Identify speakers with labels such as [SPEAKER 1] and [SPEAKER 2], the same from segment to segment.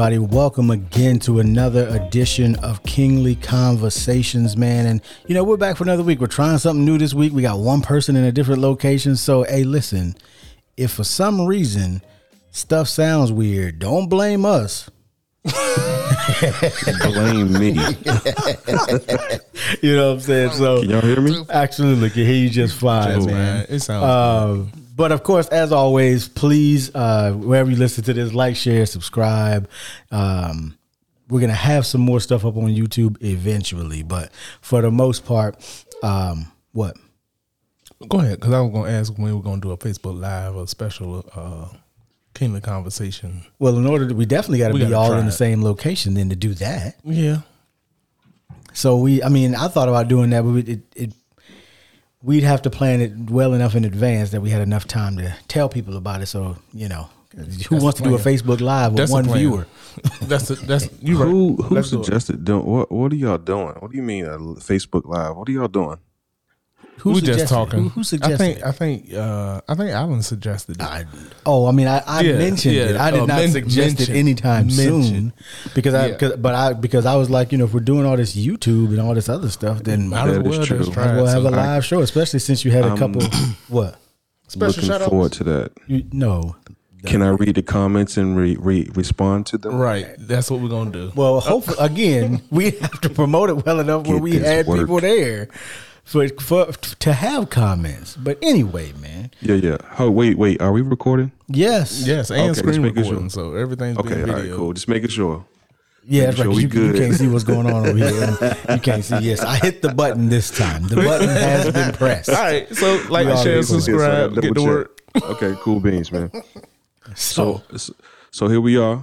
[SPEAKER 1] everybody. Welcome again to another edition of Kingly Conversations, man. And you know, we're back for another week. We're trying something new this week. We got one person in a different location. So, hey, listen, if for some reason stuff sounds weird, don't blame us.
[SPEAKER 2] Blame me.
[SPEAKER 1] You know what I'm saying? So,
[SPEAKER 2] Can y'all hear me?
[SPEAKER 1] Absolutely, can hear you just fine,
[SPEAKER 3] Just
[SPEAKER 1] man.
[SPEAKER 3] fine. It sounds
[SPEAKER 1] Um, but of course, as always, please, uh, wherever you listen to this, like, share, subscribe. Um, we're gonna have some more stuff up on YouTube eventually, but for the most part, um, what?
[SPEAKER 3] Go ahead, because I was going to ask when we are going to do a Facebook Live, a special uh, Kingly conversation.
[SPEAKER 1] Well, in order to, we definitely got to be all in the
[SPEAKER 3] it.
[SPEAKER 1] same location then to do that.
[SPEAKER 3] Yeah,
[SPEAKER 1] So we, I mean, I thought about doing that, but it, it, we'd have to plan it well enough in advance that we had enough time to tell people about it. So you know, who
[SPEAKER 3] the
[SPEAKER 1] wants to do a. Facebook Live with
[SPEAKER 3] That's
[SPEAKER 1] one viewer?
[SPEAKER 3] that's the, that's you right.
[SPEAKER 2] Who who
[SPEAKER 3] Let's do
[SPEAKER 2] suggested doing what? What are y'all doing? What do you mean a Facebook Live? What are y'all doing?
[SPEAKER 1] Who
[SPEAKER 3] we
[SPEAKER 1] suggested
[SPEAKER 3] just talking.
[SPEAKER 1] Who, who suggested?
[SPEAKER 3] I think
[SPEAKER 1] it?
[SPEAKER 3] I think uh, I think Alan suggested it.
[SPEAKER 1] I, oh, I mean, I, I
[SPEAKER 3] Yeah,
[SPEAKER 1] mentioned
[SPEAKER 3] yeah,
[SPEAKER 1] it. I did
[SPEAKER 3] uh,
[SPEAKER 1] not
[SPEAKER 3] men-
[SPEAKER 1] suggest
[SPEAKER 3] mention-
[SPEAKER 1] it anytime soon because I,
[SPEAKER 3] Yeah.
[SPEAKER 1] but I, because I was like, you know, if we're doing all this YouTube and all this other stuff, then might
[SPEAKER 3] Might as
[SPEAKER 2] That is
[SPEAKER 3] well
[SPEAKER 2] true.
[SPEAKER 3] just try
[SPEAKER 1] well
[SPEAKER 3] it.
[SPEAKER 1] have
[SPEAKER 3] So
[SPEAKER 1] a live show, especially since you had a couple. what?
[SPEAKER 3] Special
[SPEAKER 2] Looking
[SPEAKER 3] shout-outs?
[SPEAKER 2] forward to that.
[SPEAKER 1] You, no.
[SPEAKER 2] Can I read the comments and re, re, respond to them?
[SPEAKER 3] right, that's what we're going to do.
[SPEAKER 1] Well, hopefully, again, we have to promote it well enough where we
[SPEAKER 2] this
[SPEAKER 1] had
[SPEAKER 2] work.
[SPEAKER 1] people there for, for to have comments. But anyway, man,
[SPEAKER 2] Yeah, yeah. Oh, wait, wait. Are we recording?
[SPEAKER 1] yes,
[SPEAKER 3] Yes, and
[SPEAKER 2] Okay,
[SPEAKER 3] screen
[SPEAKER 2] making
[SPEAKER 3] recording, so everything's
[SPEAKER 2] Okay,
[SPEAKER 3] being
[SPEAKER 2] all right,
[SPEAKER 3] video.
[SPEAKER 2] cool. Just making sure.
[SPEAKER 1] Yeah, that's right.
[SPEAKER 2] sure
[SPEAKER 1] 'cause
[SPEAKER 2] we
[SPEAKER 1] you, you can't see what's going on over here. You can't see. Yes, I hit the button this time. The button has been pressed.
[SPEAKER 3] All right, so like,
[SPEAKER 1] We
[SPEAKER 3] share,
[SPEAKER 1] need
[SPEAKER 3] subscribe,
[SPEAKER 2] Yes,
[SPEAKER 3] get to
[SPEAKER 2] double
[SPEAKER 3] work.
[SPEAKER 2] Okay, cool beans, man.
[SPEAKER 1] So,
[SPEAKER 2] So, so here we are.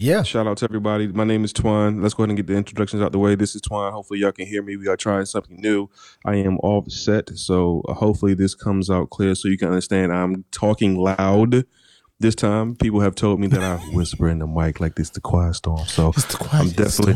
[SPEAKER 1] Yeah,
[SPEAKER 2] Shout out to everybody. My name is Twan. Let's go ahead and get the introductions out the way. This is Twan. Hopefully, y'all can hear me. We are trying something new. I am all set, so uh, hopefully this comes out clear so you can understand. I'm talking loud this time. People have told me that I whisper in the mic like this, the quiet storm. So I'm definitely,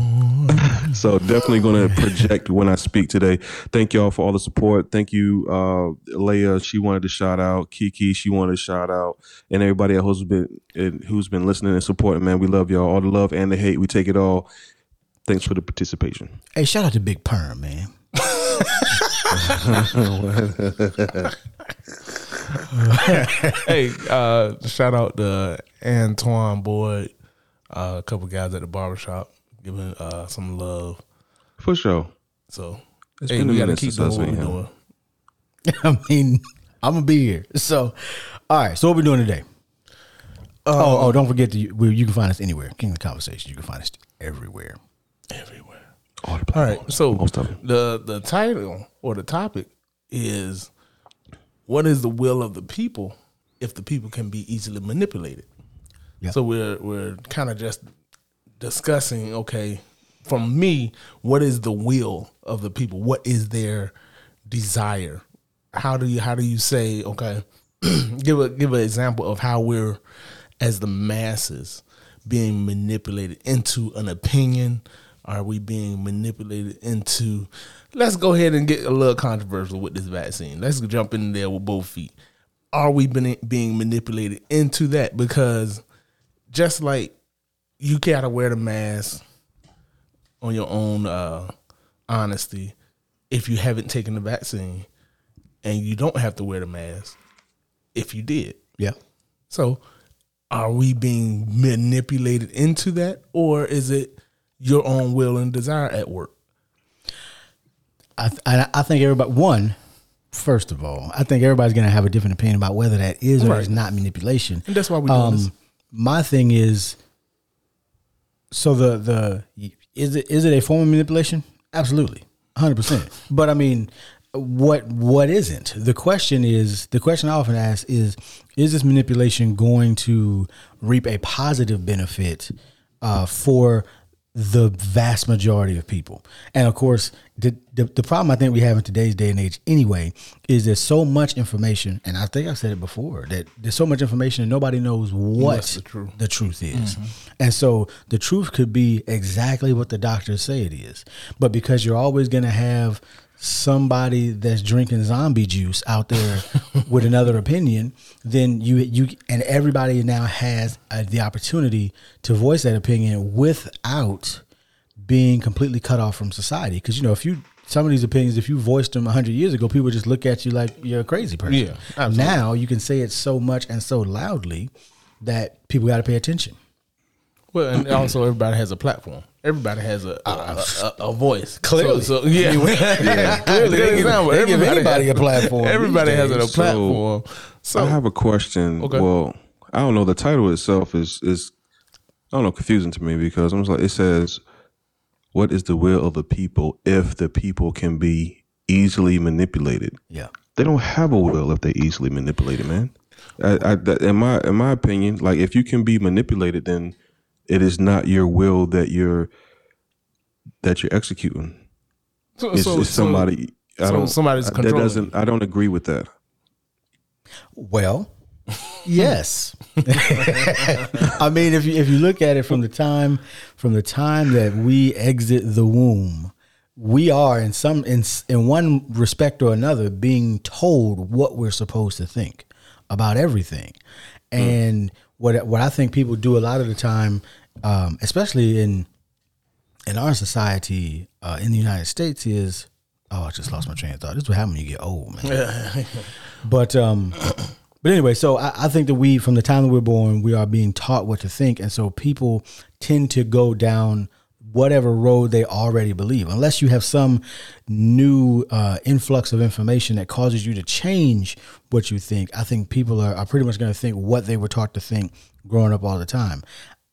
[SPEAKER 2] so definitely going to project when I speak today. Thank y'all for all the support. Thank you, uh, Leia. She wanted to shout out. Kiki. She wanted to shout out, and everybody else who's been and who's been listening and supporting. Man, we love y'all. All the love and the hate, we take it all. Thanks for the participation.
[SPEAKER 1] hey, shout out to Big Perm, man.
[SPEAKER 3] hey, uh, shout out to Antoine Boyd, uh, a couple guys at the barbershop giving uh, some love.
[SPEAKER 2] For sure.
[SPEAKER 3] So
[SPEAKER 2] It's
[SPEAKER 3] hey,
[SPEAKER 2] been a
[SPEAKER 3] we got to keep
[SPEAKER 2] since I
[SPEAKER 3] doing what we're doing.
[SPEAKER 1] I mean, I'm gonna be here. So, all right. So, what we doing today? oh, oh, don't forget to where you can find us anywhere. King of the Conversation. You can find us everywhere.
[SPEAKER 3] Everywhere.
[SPEAKER 2] All, the
[SPEAKER 3] All right. So
[SPEAKER 2] Most of them.
[SPEAKER 3] the the title or the topic is what is the will of the people if the people can be easily manipulated.
[SPEAKER 1] Yeah.
[SPEAKER 3] So we're we're kind of just discussing okay from me what is the will of the people what is their desire how do you how do you say okay give a give an example of how we're as the masses being manipulated into an opinion are we being manipulated into? Let's go ahead and get a little controversial with this vaccine. Let's jump in there with both feet. Are we being being manipulated into that? Because just like you gotta wear the mask on your own uh, honesty if you haven't taken the vaccine and you don't have to wear the mask if you did.
[SPEAKER 1] Yeah.
[SPEAKER 3] so are we being manipulated into that? Or is it your own will and desire at work
[SPEAKER 1] I, th- I I think everybody one. First of all, I think everybody's going to have a different opinion about whether that is or
[SPEAKER 3] Right.
[SPEAKER 1] is not manipulation.
[SPEAKER 3] and that's why doing this
[SPEAKER 1] Um, my thing is, so the the is it is it a form of manipulation? Absolutely, hundred percent. But I mean, what what isn't? The question is the question I often ask is: Is this manipulation going to reap a positive benefit uh, for the vast majority of people? And of course, the, the the problem I think we have in today's day and age, anyway, is there's so much information, and I think I've said it before that there's so much information and nobody knows what
[SPEAKER 3] What's the truth.
[SPEAKER 1] the truth is. Mm-hmm. And so the truth could be exactly what the doctors say it is. But because you're always going to have somebody that's drinking zombie juice out there with another opinion, then you you and everybody now has uh, the opportunity to voice that opinion without being completely cut off from society. Because you know, if you some of these opinions, if you voiced them hundred years ago, people just look at you like you're a crazy person.
[SPEAKER 3] Yeah, absolutely.
[SPEAKER 1] Now you can say it so much and so loudly that people got to pay attention.
[SPEAKER 3] Well, and also everybody has a platform. Everybody has a a, uh, a, a, a voice.
[SPEAKER 1] Clearly.
[SPEAKER 3] so, so yeah,
[SPEAKER 1] Yeah,
[SPEAKER 3] clearly.
[SPEAKER 1] They give- they give anybody a platform
[SPEAKER 3] Everybody has a platform. So,
[SPEAKER 2] I have a question.
[SPEAKER 3] Okay.
[SPEAKER 2] Well, I don't know. The title itself is is I don't know confusing to me because I'm just like it says, "What is the will of the people if the people can be easily manipulated?"
[SPEAKER 1] Yeah.
[SPEAKER 2] They don't have a will if they easily manipulated, man. I, I, in my in my opinion, like if you can be manipulated, then it is not your will that you're that you're executing.
[SPEAKER 3] so,
[SPEAKER 2] It's,
[SPEAKER 3] so-
[SPEAKER 2] it's
[SPEAKER 3] so-
[SPEAKER 2] somebody. I don't.
[SPEAKER 3] somebody's
[SPEAKER 2] that doesn't. I don't agree with that.
[SPEAKER 1] Well, yes. I mean, if you if you look at it from the time from the time that we exit the womb, we are in some in in one respect or another being told what we're supposed to think about everything, mm. and what what I think people do a lot of the time, um, especially in in our society uh, in the United States, is oh, I just lost my train of thought. This is what happens when you get old, man. But um, but anyway, so I, I think that we, from the time that we're born, we are being taught what to think, and so people tend to go down whatever road they already believe, unless you have some new uh, influx of information that causes you to change what you think. I think people are, are pretty much going to think what they were taught to think growing up all the time.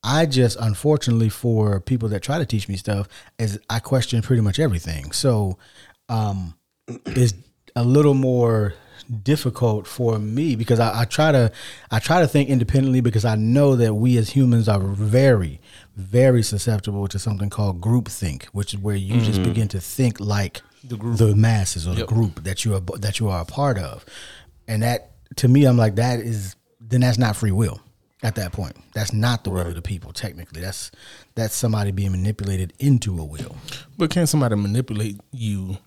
[SPEAKER 1] I just, unfortunately, for people that try to teach me stuff, is I question pretty much everything. So, um, is a little more difficult for me because I, I try to I try to think independently because I know that we as humans are very very susceptible to something called groupthink, which is where you just mm-hmm. begin to think like the, group. the masses or the group that you are that you are a part of, and that to me I'm like that is then that's not free will at that point. That's not the will of the people technically. That's that's somebody being manipulated into a will.
[SPEAKER 3] But can somebody manipulate you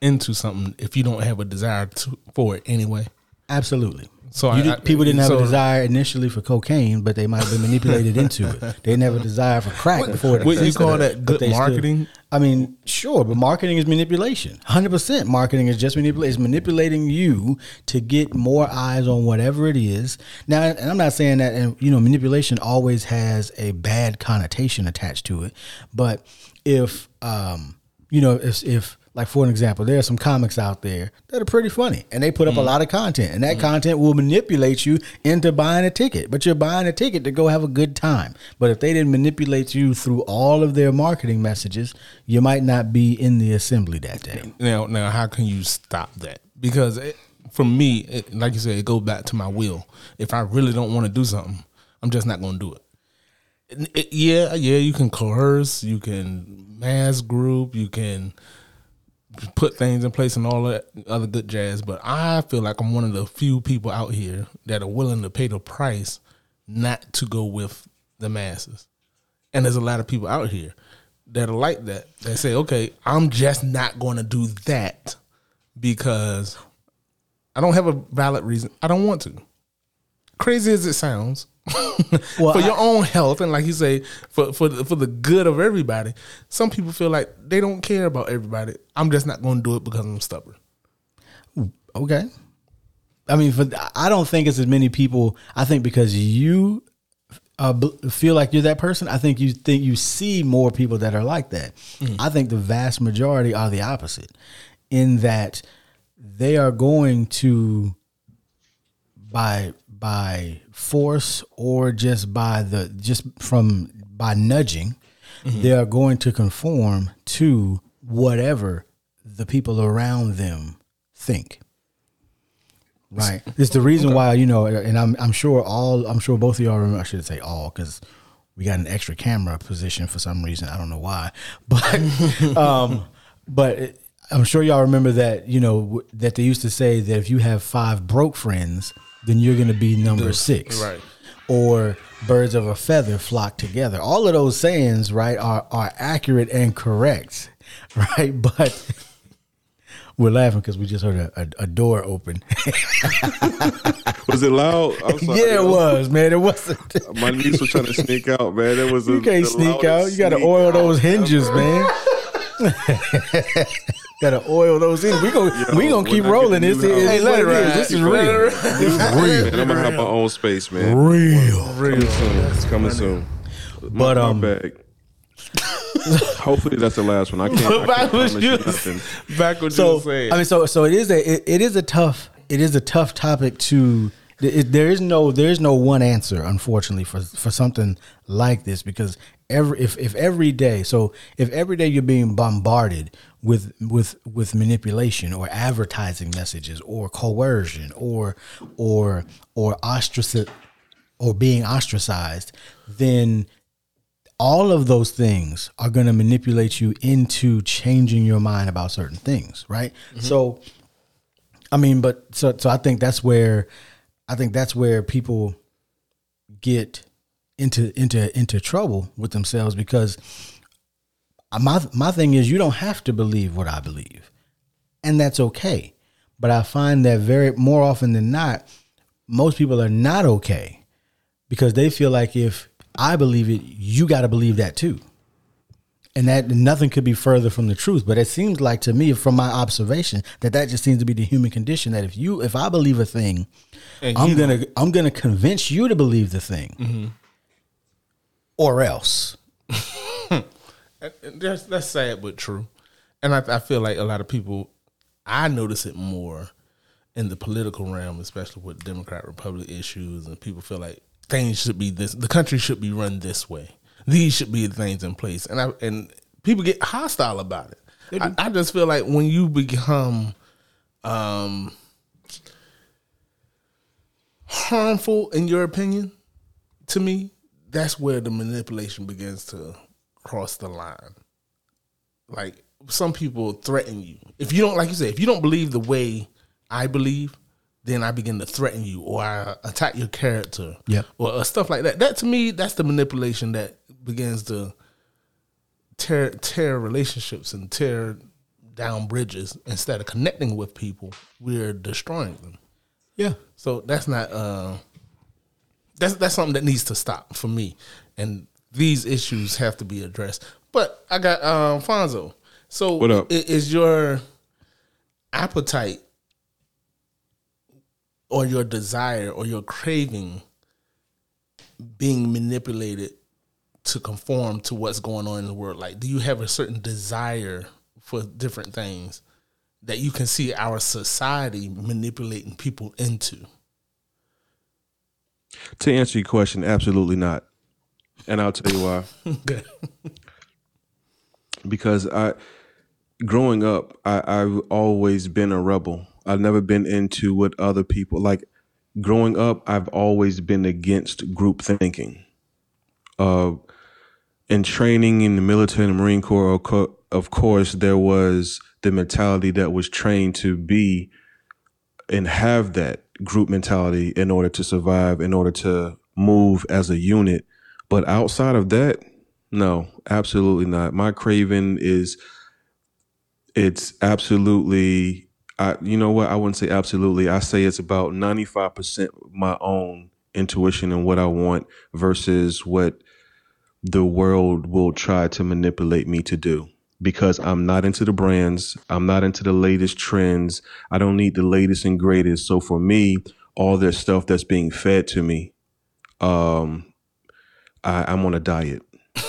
[SPEAKER 3] into something if you don't have a desire to, for it anyway?
[SPEAKER 1] Absolutely.
[SPEAKER 3] So I-
[SPEAKER 1] did- people didn't have
[SPEAKER 3] so-
[SPEAKER 1] a desire initially for cocaine, but they might have been manipulated into it. They didn't have a desire for crack before.
[SPEAKER 3] What you call that good
[SPEAKER 1] they still-
[SPEAKER 3] marketing?
[SPEAKER 1] I mean, sure, but marketing is manipulation. Hundred percent, marketing is just manipulation. It's manipulating you to get more eyes on whatever it is. Now, and I'm not saying that, and you know, manipulation always has a bad connotation attached to it. But if, um, you know, if if like for an example, there are some comics out there that are pretty funny, and they put up a mm. lot of content, and that mm. content will manipulate you into buying a ticket. But you're buying a ticket to go have a good time. But if they didn't manipulate you through all of their marketing messages, you might not be in the assembly that day.
[SPEAKER 3] Now, now, how can you stop that? Because it, for me, it, like you said, it goes back to my will. If I really don't want to do something, I'm just not going to do it. It- it- yeah, yeah, you can coerce, you can mass group, you can put things in place and all that other good jazz. But I feel like I'm one of the few people out here that are willing to pay the price not to go with the masses. And there's a lot of people out here that are like that. That say, okay, I'm just not going to do that because I don't have a valid reason. I don't want to. Crazy as it sounds,
[SPEAKER 1] Well,
[SPEAKER 3] for
[SPEAKER 1] I-
[SPEAKER 3] your own health and like you say, for for the, for the good of everybody. Some people feel like they don't care about everybody. I'm just not going to do it because I'm stubborn.
[SPEAKER 1] Okay. I mean, for I don't think it's as many people. I think because you uh, b- feel like you're that person, I think you think you see more people that are like that. I think the vast majority are the opposite, in that they are going to by by force or just by the just from by nudging, they are going to conform to whatever the people around them think. Right. It's the reason why you know, and I'm I'm sure all I'm sure both of y'all remember. I should say all because we got an extra camera position for some reason. I don't know why, but um, but it, I'm sure y'all remember that you know that they used to say that if you have five broke friends, then you're going to be number six,
[SPEAKER 3] right.
[SPEAKER 1] Or birds of a feather flock together. All of those sayings, right, are are accurate and correct, right? But we're laughing because we just heard a, a, a door open.
[SPEAKER 2] Was it loud? I'm sorry.
[SPEAKER 1] yeah, it was, man. It wasn't.
[SPEAKER 2] My niece was trying to sneak out, man. It was a,
[SPEAKER 1] You can't sneak out. You got to oil
[SPEAKER 2] out
[SPEAKER 1] those
[SPEAKER 2] ever.
[SPEAKER 1] hinges, man. got to oil those in. We gonna we gonna keep
[SPEAKER 2] when I get
[SPEAKER 1] rolling. This is hey, let it
[SPEAKER 3] ride.
[SPEAKER 1] This is real. This is real.
[SPEAKER 2] And I'm gonna have my own space, man.
[SPEAKER 1] Real.
[SPEAKER 2] Coming soon. It's coming soon.
[SPEAKER 1] But,
[SPEAKER 2] my,
[SPEAKER 1] um,
[SPEAKER 2] my bag. Hopefully that's the last one. I can't.
[SPEAKER 3] Back what you
[SPEAKER 2] you
[SPEAKER 3] back what you
[SPEAKER 1] So
[SPEAKER 3] were saying.
[SPEAKER 1] I mean, so so it is a it, it is a tough it is a tough topic to. There is no there is no one answer, unfortunately, for for something like this because every if if every day so if every day you're being bombarded with with with manipulation or advertising messages or coercion or or or ostraciz or being ostracized, then all of those things are going to manipulate you into changing your mind about certain things, right? Mm-hmm. So, I mean, but so so I think that's where I think that's where people get into into into trouble with themselves because my my thing is you don't have to believe what I believe, and that's okay. But I find that very more often than not, most people are not okay because they feel like if I believe it, you got to believe that too. And that nothing could be further from the truth. But it seems like to me, from my observation, that that just seems to be the human condition. That if you, if I believe a thing,
[SPEAKER 3] And
[SPEAKER 1] I'm gonna, I'm gonna convince you to believe the thing, mm-hmm. or else.
[SPEAKER 3] that's that's sad but true, and I, I feel like a lot of people. I notice it more in the political realm, especially with Democrat Republic issues, and people feel like things should be this. The country should be run this way. These should be the things in place, and I and people get hostile about it. I, I just feel like when you become um harmful in your opinion to me that's where the manipulation begins to cross the line. Like some people threaten you. If you don't like you say, if you don't believe the way i believe then i begin to threaten you or i attack your character
[SPEAKER 1] Yep.
[SPEAKER 3] or uh, stuff like that that to me that's the manipulation that begins to tear tear relationships and tear down bridges instead of connecting with people we're destroying them
[SPEAKER 1] Yeah.
[SPEAKER 3] so that's not uh that's that's something that needs to stop for me. And these issues have to be addressed. But I got um Fonzo. So
[SPEAKER 2] What up?
[SPEAKER 3] Is your appetite or your desire or your craving being manipulated to conform to what's going on in the world? Like do you have a certain desire for different things that you can see our society manipulating people into?
[SPEAKER 2] To answer your question, absolutely not. And I'll tell you why.
[SPEAKER 3] Good.
[SPEAKER 2] because I, growing up, I, I've always been a rebel. I've never been into what other people like. Growing up, I've always been against group thinking. Uh, in training in the military and the Marine Corps, of course, there was the mentality that was trained to be and have that group mentality in order to survive, in order to move as a unit. But outside of that, no, absolutely not. My craving is it's absolutely I you know what, I wouldn't say absolutely. I say it's about 95% my own intuition and what I want versus what the world will try to manipulate me to do because I'm not into the brands, I'm not into the latest trends. I don't need the latest and greatest. So for me, all this stuff that's being fed to me, um, I, I'm on a diet.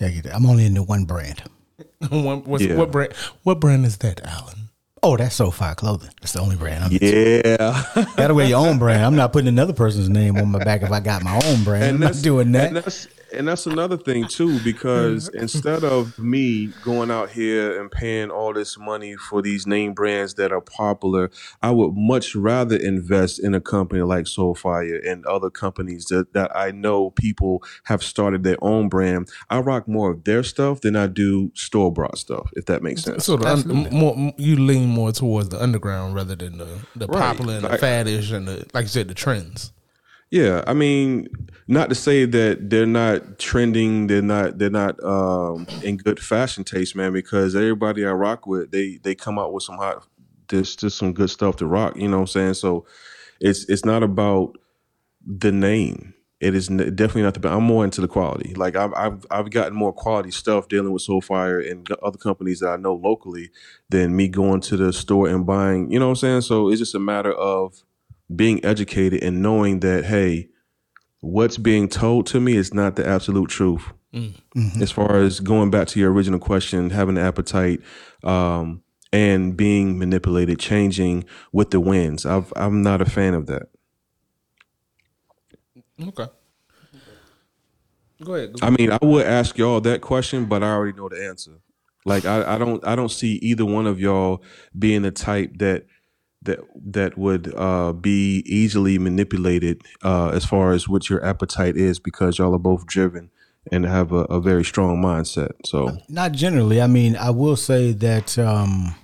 [SPEAKER 1] Yeah. I'm only into one brand.
[SPEAKER 3] One- what's-
[SPEAKER 2] Yeah.
[SPEAKER 3] What brand? What brand is that, Alan?
[SPEAKER 1] Oh, that's SoFi clothing. That's the only brand. I'm.
[SPEAKER 2] Yeah.
[SPEAKER 1] Gotta wear your own brand. I'm not putting another person's name on my back if I got my own brand. I'm not doing that.
[SPEAKER 2] And that's and that's another thing too, because mm-hmm. instead of me going out here and paying all this money for these name brands that are popular, I would much rather invest in a company like Soulfire and other companies that, that I know people have started their own brand. I rock more of their stuff than I do store bought stuff, if that makes sense.
[SPEAKER 3] So un, more you lean more towards the underground rather than the the
[SPEAKER 2] Right.
[SPEAKER 3] popular and the
[SPEAKER 2] Like-
[SPEAKER 3] faddish and the like you said the trends.
[SPEAKER 2] Yeah, I mean, not to say that they're not trending, they're not they're not um, in good fashion taste, man. Because everybody I rock with, they they come out with some hot, there's just some good stuff to rock. You know what I'm saying? So it's it's not about the name. It is definitely not the. I'm more into the quality. Like I've I've I've gotten more quality stuff dealing with Soulfire and other companies that I know locally than me going to the store and buying. You know what I'm saying? So it's just a matter of being educated and knowing that hey, what's being told to me is not the absolute truth. As far as going back to your original question, having an appetite um, and being manipulated, changing with the winds, I've, I'm not a fan of that.
[SPEAKER 3] Okay. Go ahead.
[SPEAKER 2] I mean, I would ask y'all that question, but I already know the answer. Like I, I don't I don't see either one of y'all being the type that that that would uh, be easily manipulated uh, as far as what your appetite is because y'all are both driven and have a, a very strong mindset. So
[SPEAKER 1] Not generally. I mean, I will say that, um,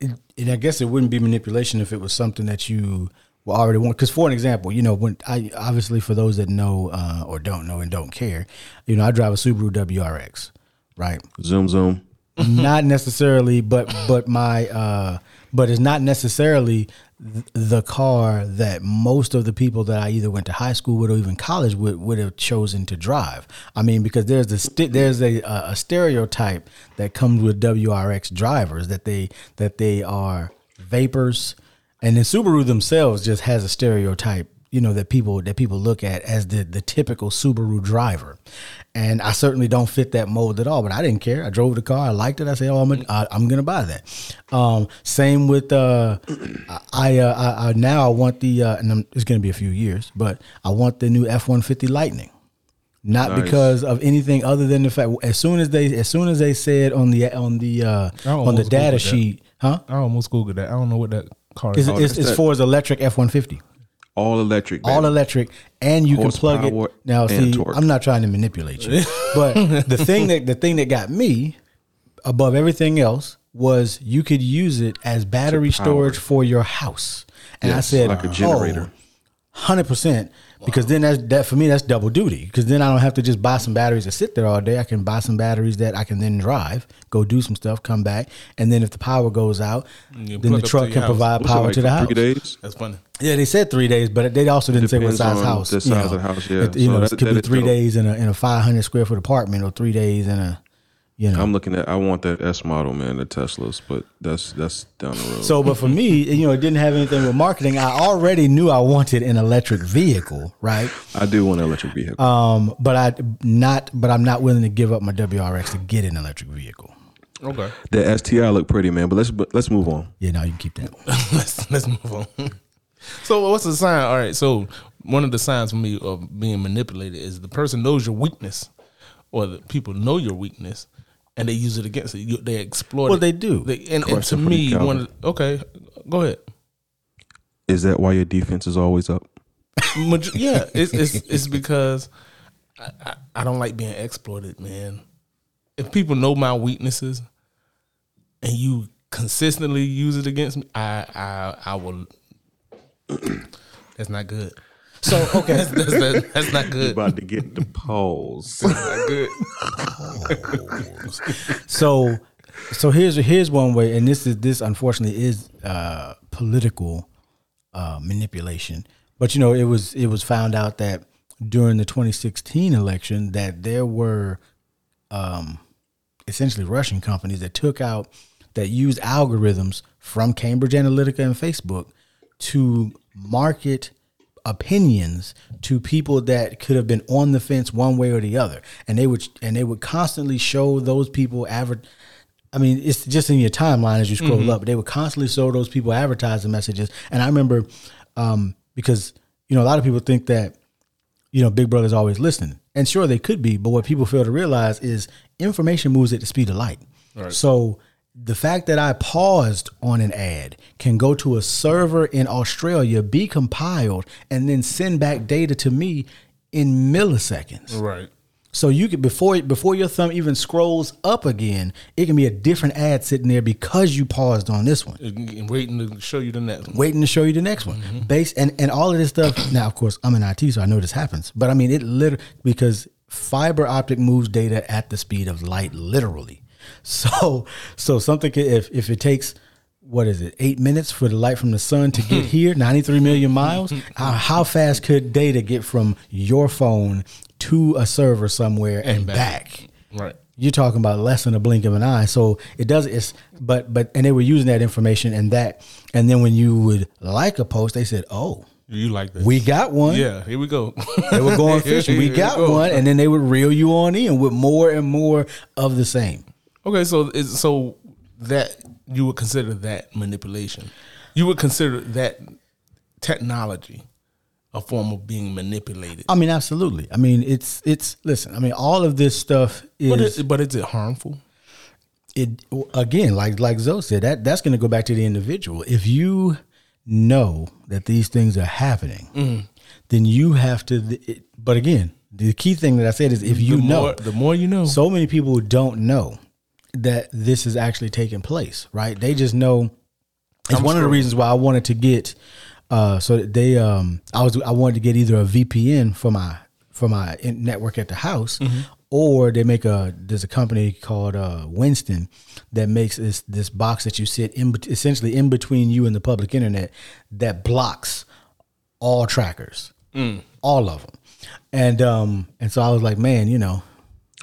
[SPEAKER 1] it, and I guess it wouldn't be manipulation if it was something that you were already want. Because, for an example, you know, when I obviously for those that know uh, or don't know and don't care, you know, I drive a Subaru WRX, right?
[SPEAKER 2] zoom zoom.
[SPEAKER 1] not necessarily, but but my uh, but it's not necessarily th- the car that most of the people that I either went to high school with or even college with would have chosen to drive. I mean, because there's a st- there's a, a stereotype that comes with WRX drivers that they that they are vapers, and then Subaru themselves just has a stereotype you know that people that people look at as the the typical Subaru driver, and I certainly don't fit that mold at all. But I didn't care. I drove the car. I liked it. I said, "Oh, I'm gonna, I, I'm gonna buy that." Um, same with uh, I, uh, I I now I want the uh, and I'm, it's gonna be a few years, but I want the new F one fifty Lightning. Not
[SPEAKER 2] Nice.
[SPEAKER 1] because of anything other than the fact as soon as they as soon as they said on the on the uh, on the data sheet, huh?
[SPEAKER 3] I almost googled that. I don't know what that car is.
[SPEAKER 1] it's,
[SPEAKER 2] that's
[SPEAKER 1] it's
[SPEAKER 2] that-
[SPEAKER 1] for his electric F one fifty.
[SPEAKER 2] All electric.
[SPEAKER 1] all electric, and you can plug it. Now, see,
[SPEAKER 2] torque.
[SPEAKER 1] I'm not trying to manipulate you, but the thing that the thing that got me above everything else was you could use it as battery storage for your house. And I said,
[SPEAKER 2] like a generator.
[SPEAKER 1] Oh, hundred percent. Because then that's that for me that's double duty. Because then I don't have to just buy some batteries to sit there all day. I can buy some batteries that I can then drive, go do some stuff, come back, and then if the power goes out, then the truck can
[SPEAKER 3] house.
[SPEAKER 1] provide
[SPEAKER 2] What's
[SPEAKER 1] power
[SPEAKER 2] like
[SPEAKER 1] to the
[SPEAKER 2] for
[SPEAKER 1] house.
[SPEAKER 2] Three days.
[SPEAKER 3] That's funny.
[SPEAKER 1] Yeah, they said three days, but they also didn't say what
[SPEAKER 2] Depends
[SPEAKER 1] size house.
[SPEAKER 2] the
[SPEAKER 1] you
[SPEAKER 2] size
[SPEAKER 1] know.
[SPEAKER 2] of the house, yeah.
[SPEAKER 1] It- you
[SPEAKER 2] So
[SPEAKER 1] know,
[SPEAKER 2] that-
[SPEAKER 1] it could be three
[SPEAKER 2] dope.
[SPEAKER 1] days in a in a five hundred square foot apartment, or three days in a, you know.
[SPEAKER 2] I'm looking at. I want that S model, man, the Teslas, but that's that's down the road.
[SPEAKER 1] so, but for me, you know, it didn't have anything with marketing. I already knew I wanted an electric vehicle, right?
[SPEAKER 2] I do want an electric vehicle.
[SPEAKER 1] Um, but I not, but I'm not willing to give up my WRX to get an electric vehicle.
[SPEAKER 3] Okay.
[SPEAKER 2] the STI look pretty, man. But let's but let's move on.
[SPEAKER 1] Yeah, now you can keep that.
[SPEAKER 3] let's let's move on. so what's the sign? All right. So one of the signs for me of being manipulated is the person knows your weakness, or the people know your weakness, and they use it against it. You, they exploit.
[SPEAKER 1] Well,
[SPEAKER 3] it.
[SPEAKER 1] they do.
[SPEAKER 3] They, and, and to
[SPEAKER 2] Question for you,
[SPEAKER 3] me, one. Okay, go ahead.
[SPEAKER 2] Is that why your defense is always up?
[SPEAKER 3] Maj- yeah, it's it's it's because I, I, I don't like being exploited, man. If people know my weaknesses and you consistently use it against me, I I I will. That's not good.
[SPEAKER 1] So okay,
[SPEAKER 3] That's, that's, that's, that's not good.
[SPEAKER 2] About to get the pause.
[SPEAKER 3] Not good.
[SPEAKER 1] so so here's here's one way, and this is this unfortunately is uh, political uh, manipulation. But you know, it was it was found out that during the 2016 election that there were um, essentially Russian companies that took out that used algorithms from Cambridge Analytica and Facebook to market opinions to people that could have been on the fence one way or the other and they would and they would constantly show those people aver- I mean, it's just in your timeline as you scroll up. But they would constantly show those people advertising messages. And I remember um, because you know a lot of people think that you know Big Brother's always listening, and sure they could be. But what people fail to realize is information moves at the speed of light. So the fact that I paused on an ad can go to a server in Australia, be compiled, and then send back data to me in milliseconds.
[SPEAKER 3] Right.
[SPEAKER 1] So you could before before your thumb even scrolls up again, it can be a different ad sitting there because you paused on this one,
[SPEAKER 3] And waiting to show you the next one.
[SPEAKER 1] waiting to show you the next one. Mm-hmm. Base and and all of this stuff. Now, of course, I'm in IT, so I know this happens. But I mean, it literally because fiber optic moves data at the speed of light, literally. So so something can, if if it takes what is it eight minutes for the light from the sun to get hmm. here 93 million hmm. miles hmm. how, how fast could data get from your phone to a server somewhere and, back.
[SPEAKER 3] Right.
[SPEAKER 1] you're talking about less than a blink of an eye so it does it's but but and they were using that information and that and then when you would like a post they said oh
[SPEAKER 3] You like that?
[SPEAKER 1] we got one
[SPEAKER 3] yeah, here we go.
[SPEAKER 1] they were going fishing we
[SPEAKER 3] Here
[SPEAKER 1] got
[SPEAKER 3] go.
[SPEAKER 1] one and then they would reel you on in with more and more of the same
[SPEAKER 3] Okay, so is so that you would consider that manipulation. You would consider that technology a form of being manipulated.
[SPEAKER 1] I mean, absolutely. I mean, it's it's. Listen, I mean, all of this stuff
[SPEAKER 3] But
[SPEAKER 1] is
[SPEAKER 3] it, but is it harmful?
[SPEAKER 1] it again, like like Zoe said, that that's going to go back to the individual. If you know that these things are happening,
[SPEAKER 3] Mm-hmm.
[SPEAKER 1] then you have to. It, but again, the key thing that I said is if you
[SPEAKER 3] the
[SPEAKER 1] know,
[SPEAKER 3] the more you know.
[SPEAKER 1] so many people don't know that this is actually taking place, right? They just know. It's
[SPEAKER 3] I'm
[SPEAKER 1] one of the reasons why I wanted to get. Uh, so that they, um, I was, I wanted to get either a VPN for my for my in- network at the house,
[SPEAKER 3] Mm-hmm.
[SPEAKER 1] or they make a. There's a company called uh, Winston that makes this this box that you sit in, essentially in between you and the public internet that blocks all trackers,
[SPEAKER 3] Mm.
[SPEAKER 1] all of them, and um, and so I was like, man, you know,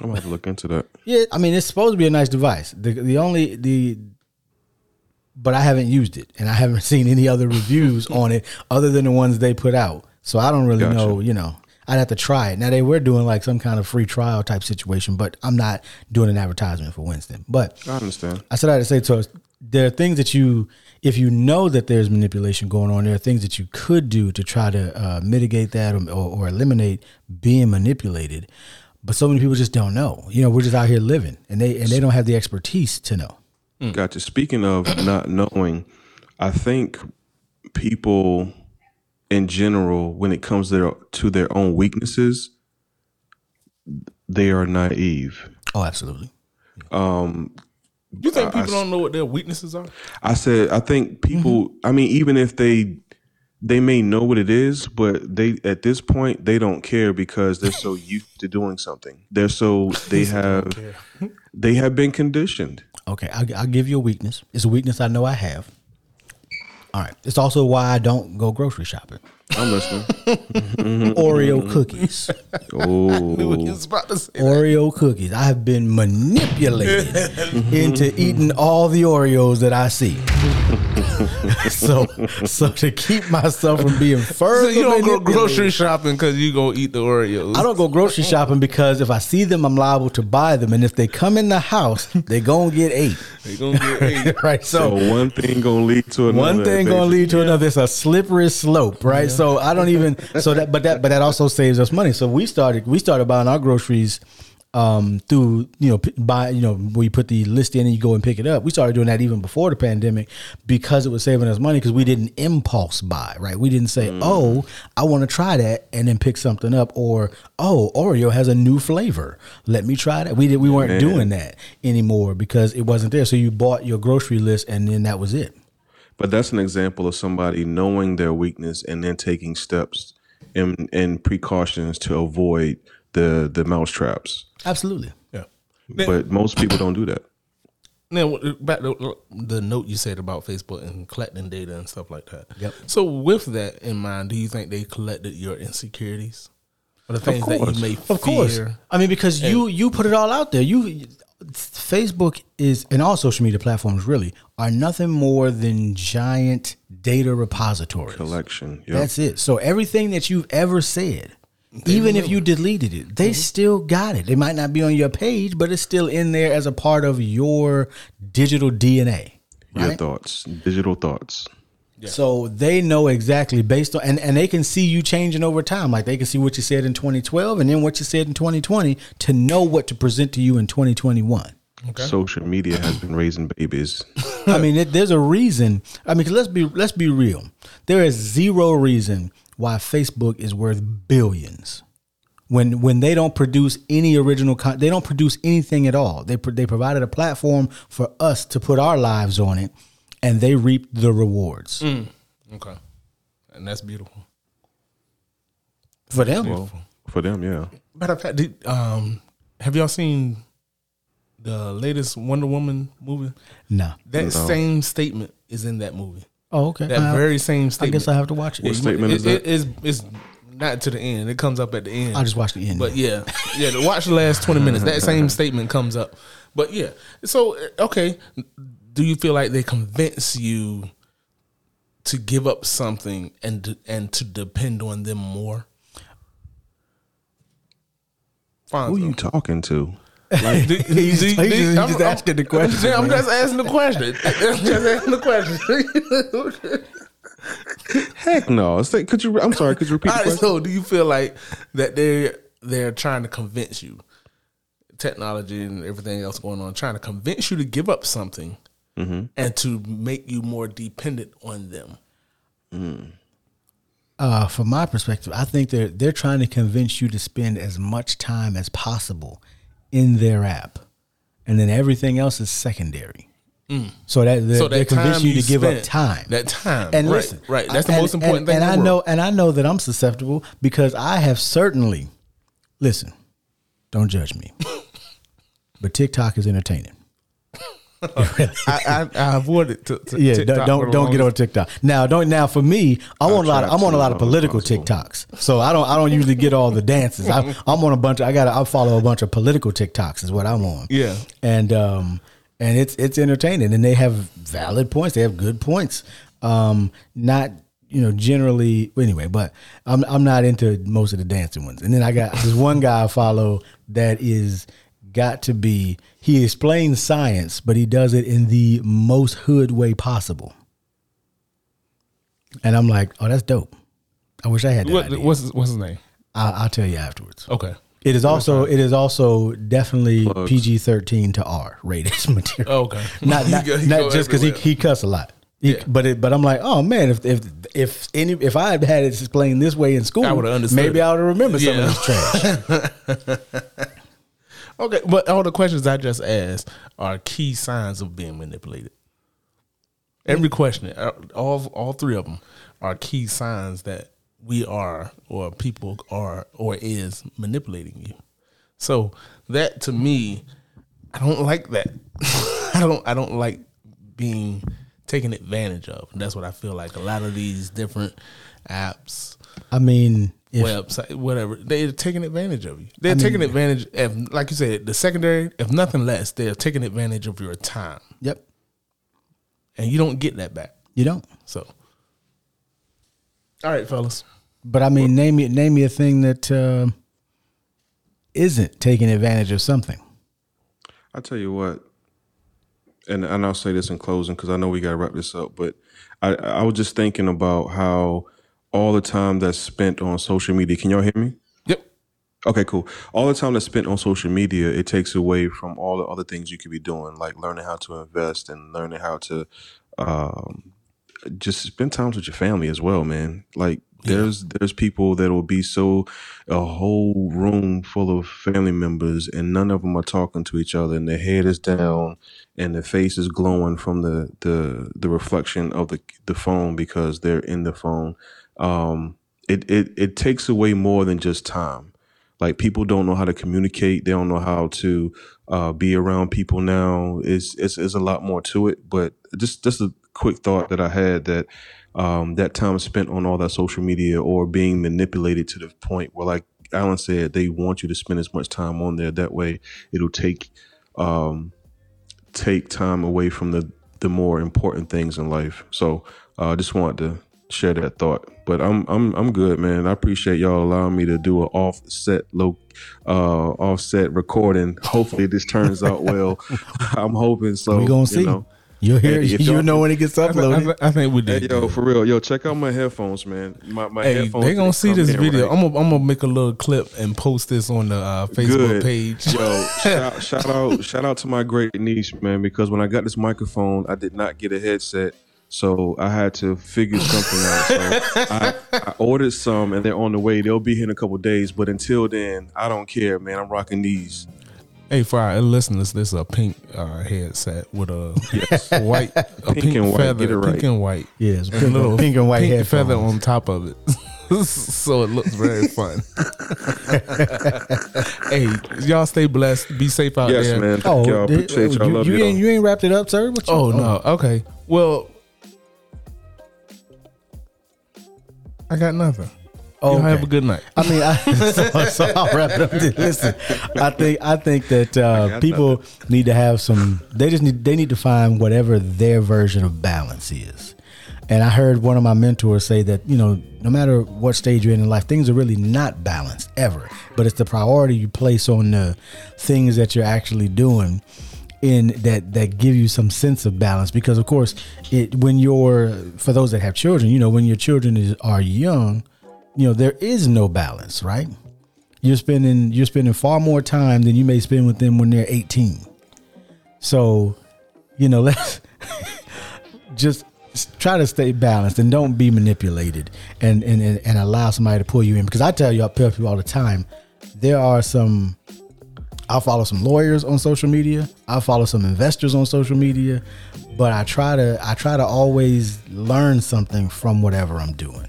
[SPEAKER 2] I'm gonna have to look into that.
[SPEAKER 1] yeah, I mean it's supposed to be a nice device. The the only the but I haven't used it and I haven't seen any other reviews on it other than the ones they put out. So I don't really
[SPEAKER 2] Gotcha.
[SPEAKER 1] know, you know. I'd have to try it. Now they were doing like some kind of free trial type situation, but I'm not doing an advertisement for Winston. But
[SPEAKER 2] I understand.
[SPEAKER 1] I said I had to say to us, there are things that you, if you know that there's manipulation going on, there are things that you could do to try to uh, mitigate that or, or, or eliminate being manipulated. But so many people just don't know. You know, we're just out here living, and they and they don't have the expertise to know.
[SPEAKER 2] Gotcha. Speaking of not knowing, I think people in general, when it comes to their, to their own weaknesses, they are naive.
[SPEAKER 1] Oh, absolutely.
[SPEAKER 3] Um, you think people don't know what their weaknesses are?
[SPEAKER 2] I said I think people. I mean, even if they they may know what it is, but they at this point they don't care because they're so used to doing something. They're so they have they have been conditioned.
[SPEAKER 1] Okay, I'll, I'll give you a weakness. It's a weakness I know I have. All right. It's also why I don't go grocery shopping.
[SPEAKER 2] I'm listening.
[SPEAKER 1] Oreo cookies.
[SPEAKER 2] Oh,
[SPEAKER 3] He was about to say that.
[SPEAKER 1] Oreo cookies. I have been manipulated into eating all the Oreos that I see. so, so to keep myself from being
[SPEAKER 3] So you don't go grocery shopping because you gonna eat the Oreos.
[SPEAKER 1] I don't go grocery shopping because if I see them, I'm liable to buy them, and if they come in the house, they gonna get ate.
[SPEAKER 3] They gonna get ate.
[SPEAKER 1] right.
[SPEAKER 2] so
[SPEAKER 1] So,
[SPEAKER 2] one thing gonna lead to another.
[SPEAKER 1] one thing gonna lead to another. It's a slippery slope, right? So I don't even. So that, but that, but that also saves us money. So we started, we started buying our groceries um through you know buy you know where you put the list in and you go and pick it up. We started doing that even before the pandemic because it was saving us money because we didn't impulse buy right? We didn't say oh i want to try that and then pick something up or oh oreo has a new flavor. Let me try that. We did we weren't
[SPEAKER 2] Man.
[SPEAKER 1] doing that anymore because it wasn't there. So you bought your grocery list and then that was it.
[SPEAKER 2] But that's an example of somebody knowing their weakness and then taking steps and and precautions to avoid the the mouse traps.
[SPEAKER 1] absolutely
[SPEAKER 3] Yeah.
[SPEAKER 2] But most people don't do that.
[SPEAKER 3] Now, back to the note you said about Facebook and collecting data and stuff like that.
[SPEAKER 1] Yep.
[SPEAKER 3] So, with that in mind, do you think they collected your insecurities or the things that you may
[SPEAKER 1] Of course.
[SPEAKER 3] fear?
[SPEAKER 1] I mean, because you you put it all out there. You Facebook is and all social media platforms really are nothing more than giant data repositories.
[SPEAKER 2] Collection. Yep.
[SPEAKER 1] That's it. So everything that you've ever said, even if you deleted it, they mm-hmm. still got it. It might not be on your page, but it's still in there as a part of your digital DNA.
[SPEAKER 2] Your thoughts, digital thoughts.
[SPEAKER 1] So they know exactly based on and, and they can see you changing over time. Like they can see what you said in 2012 and then what you said in 2020 to know what to present to you in 2021.
[SPEAKER 2] Social media has been raising babies.
[SPEAKER 1] I mean, it, there's a reason. I mean, 'cause let's be let's be real. There is zero reason why Facebook is worth billions. When when they don't produce any original con- they don't produce anything at all. They pro- they provided a platform for us to put our lives on it and they reap the rewards.
[SPEAKER 3] Okay, and that's beautiful.
[SPEAKER 1] for them?
[SPEAKER 2] Well, for them, yeah.
[SPEAKER 3] Matter of fact, did, um, have y'all seen the latest Wonder Woman movie?
[SPEAKER 1] no
[SPEAKER 3] That same statement is in that movie.
[SPEAKER 1] Oh okay
[SPEAKER 3] That
[SPEAKER 1] Uh,
[SPEAKER 3] very same statement.
[SPEAKER 1] i guess i have to watch it
[SPEAKER 2] What statement
[SPEAKER 3] it,
[SPEAKER 2] is that?
[SPEAKER 3] It, it's, it's not to the end. It comes up at the end.
[SPEAKER 1] i just watched the end
[SPEAKER 3] But yeah, yeah. To watch the last twenty minutes, that same statement comes up. But yeah, so okay, do you feel like they convince you to give up something and and to depend on them more? Fonzo.
[SPEAKER 2] Who are you talking to?
[SPEAKER 3] Like, do- do-
[SPEAKER 1] He's-
[SPEAKER 3] do-
[SPEAKER 1] he's
[SPEAKER 3] do-
[SPEAKER 1] just- he's
[SPEAKER 3] I'm-
[SPEAKER 1] just
[SPEAKER 3] I'm-
[SPEAKER 1] asking the question,
[SPEAKER 3] I'm
[SPEAKER 1] man.
[SPEAKER 3] just asking the question. I'm just asking the question.
[SPEAKER 2] Heck no. Say, could you? I'm sorry. Could you repeat the question?
[SPEAKER 3] so do you feel like that they're they're trying to convince you, technology and everything else going on, trying to convince you to give up something and to make you more dependent on them?
[SPEAKER 1] uh, from my perspective, I think they're they're trying to convince you to spend as much time as possible in their app, and then everything else is secondary. Mm. So that they're,
[SPEAKER 3] So
[SPEAKER 1] they're
[SPEAKER 3] that time
[SPEAKER 1] convincing you
[SPEAKER 3] you
[SPEAKER 1] to give up time.
[SPEAKER 3] that time,
[SPEAKER 1] and
[SPEAKER 3] right,
[SPEAKER 1] listen,
[SPEAKER 3] right. That's the
[SPEAKER 1] and-
[SPEAKER 3] most important
[SPEAKER 1] and,
[SPEAKER 3] thing
[SPEAKER 1] And I
[SPEAKER 3] world.
[SPEAKER 1] know, and I know that I'm susceptible because I have certainly. Listen, don't judge me, but TikTok is entertaining.
[SPEAKER 3] I, I, I avoided to, to
[SPEAKER 1] Yeah,
[SPEAKER 3] TikTok
[SPEAKER 1] don't don't get on TikTok now. Don't now for me. I'm on a lot. Of, I'm on a lot of political. TikToks, so I don't. I don't usually get all the dances. I, I'm on a bunch. Of, I got. I follow a bunch of political TikToks. Is what I'm on.
[SPEAKER 3] Yeah.
[SPEAKER 1] and um, and it's it's entertaining, and they have valid points. They have good points. Um, not you know generally anyway, but I'm I'm not into most of the dancing ones. And then I got this one guy I follow that is got to be. He explains science, but he does it in the most hood way possible. And I'm like, oh, that's dope. I wish I had that.
[SPEAKER 3] What,
[SPEAKER 1] idea.
[SPEAKER 3] what's his, what's his name?
[SPEAKER 1] I'll, I'll tell you afterwards.
[SPEAKER 3] Okay.
[SPEAKER 1] It is also it is also definitely PG thirteen to R rated material.
[SPEAKER 3] Oh, okay.
[SPEAKER 1] Not not,
[SPEAKER 3] go-
[SPEAKER 1] not just because he,
[SPEAKER 3] everywhere.
[SPEAKER 1] he cuss a lot. He-
[SPEAKER 3] Yeah.
[SPEAKER 1] But it, but I'm like, oh man, if if if any if I had had it explained this way in school,
[SPEAKER 3] I would've understood
[SPEAKER 1] maybe
[SPEAKER 3] it.
[SPEAKER 1] I would have remembered some of this trash.
[SPEAKER 3] Okay, but all the questions I just asked are key signs of being manipulated. Every question, uh, all all three of them, are key signs that we are or people are or is manipulating you. So that to me, I don't like that. I don't I don't like being taken advantage of. And that's what I feel like a lot of these different apps,
[SPEAKER 1] I mean, if,
[SPEAKER 3] website, whatever, they're taking advantage of you. They're taking advantage of, like you said, the secondary, if nothing less, they're taking advantage of your time.
[SPEAKER 1] yep,
[SPEAKER 3] And you don't get that back.
[SPEAKER 1] you don't.
[SPEAKER 3] So, all right, fellas.
[SPEAKER 1] But I mean, name me name me a thing that uh, isn't taking advantage of something.
[SPEAKER 2] I tell you what, and and I'll say this in closing because I know we got to wrap this up. But I I was just thinking about how all the time that's spent on social media. Can y'all hear me?
[SPEAKER 3] Yep.
[SPEAKER 2] Okay, cool. All the time that's spent on social media, it takes away from all the other things you could be doing, like learning how to invest and learning how to um, just spend time with your family as well, man. Like there's there's people that will be so a whole room full of family members and none of them are talking to each other and their head is down and their face is glowing from the the the reflection of the the phone because they're in the phone. Um, it it it takes away more than just time. Like people don't know how to communicate. They don't know how to uh, be around people now. It's, it's it's a lot more to it. But just just a quick thought that i had that um, that time spent on all that social media or being manipulated to the point where like alan said they want you to spend as much time on there. That way it'll take um, take time away from the the more important things in life. So uh, i just wanted to share that thought but i'm i'm i'm good man i appreciate y'all allowing me to do an offset low uh offset recording hopefully this turns out well i'm hoping so
[SPEAKER 1] we gonna
[SPEAKER 2] you
[SPEAKER 1] see.
[SPEAKER 2] know.
[SPEAKER 1] You'll hear.
[SPEAKER 2] Hey,
[SPEAKER 1] You'll know when it gets
[SPEAKER 3] I, I,
[SPEAKER 1] uploaded.
[SPEAKER 3] I think we
[SPEAKER 2] Hey,
[SPEAKER 3] did.
[SPEAKER 2] yo, for real, yo, check out my headphones, man. My, my
[SPEAKER 3] Hey,
[SPEAKER 2] headphones.
[SPEAKER 3] they gonna see this video.
[SPEAKER 2] right.
[SPEAKER 3] I'm gonna I'm gonna make a little clip and post this on the uh, Facebook
[SPEAKER 2] Good.
[SPEAKER 3] page.
[SPEAKER 2] Yo, shout, shout out, shout out to my great niece, man. Because when I got this microphone, I did not get a headset, So I had to figure something out. So I, I ordered some, and they're on the way. They'll be here in a couple days. But until then, I don't care, man. I'm rocking these.
[SPEAKER 3] Hey, for our listeners, this is a pink uh, headset with a white, a pink,
[SPEAKER 2] Pink and white,
[SPEAKER 3] feather,
[SPEAKER 2] get it right.
[SPEAKER 3] pink and white,
[SPEAKER 1] Yes,
[SPEAKER 3] and
[SPEAKER 1] pink,
[SPEAKER 3] little
[SPEAKER 1] pink and white
[SPEAKER 3] pink
[SPEAKER 1] headphones.
[SPEAKER 3] feather on top of it, so it looks very fun. hey, y'all stay blessed. Be safe out
[SPEAKER 2] Yes,
[SPEAKER 3] there.
[SPEAKER 2] Yes, man. Thank y'all.
[SPEAKER 1] did-
[SPEAKER 2] Appreciate y'all.
[SPEAKER 1] Oh, you,
[SPEAKER 2] Love
[SPEAKER 1] you
[SPEAKER 2] y'all.
[SPEAKER 1] ain't you ain't wrapped it up, sir. What you-
[SPEAKER 3] Oh no. Okay. Well, I got nothing.
[SPEAKER 1] Oh,
[SPEAKER 3] Y'all have a good night.
[SPEAKER 1] I mean, I, so, so I'll wrap it up. Listen, I think I think that uh,
[SPEAKER 2] got
[SPEAKER 1] people need to have some. They just need they need to find whatever their version of balance is. And I heard one of my mentors say that you know, no matter what stage you're in in life, things are really not balanced ever. But it's the priority you place on the things that you're actually doing in that that give you some sense of balance. Because of course it when you're for those that have children you know when your children is are young you know there is no balance right? You're spending you're spending far more time than you may spend with them when they're 18 so you know let's just try to stay balanced and don't be manipulated and and and, allow somebody to pull you in. Because i tell you i tell people all the time there are some I'll follow some lawyers on social media. I'll follow some investors on social media, but I try to I try to always learn something from whatever I'm doing.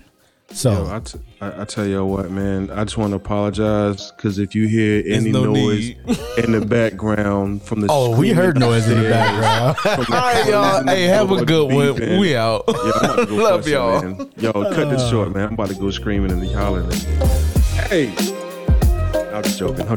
[SPEAKER 1] So
[SPEAKER 2] Yo, I, t- I, I tell you what, man. I just want to apologize because if you hear any
[SPEAKER 3] no
[SPEAKER 2] noise
[SPEAKER 3] need.
[SPEAKER 2] in the background from the
[SPEAKER 1] oh, we heard noise in the background.
[SPEAKER 2] from the
[SPEAKER 3] All right, y'all. Hey, have a good one.
[SPEAKER 2] beeping.
[SPEAKER 3] We out.
[SPEAKER 2] Yeah, I'm about to go
[SPEAKER 3] Love y'all.
[SPEAKER 2] Man. Yo, cut this short, man. I'm about to go screaming and hollering. Hey, I'm just joking. I'm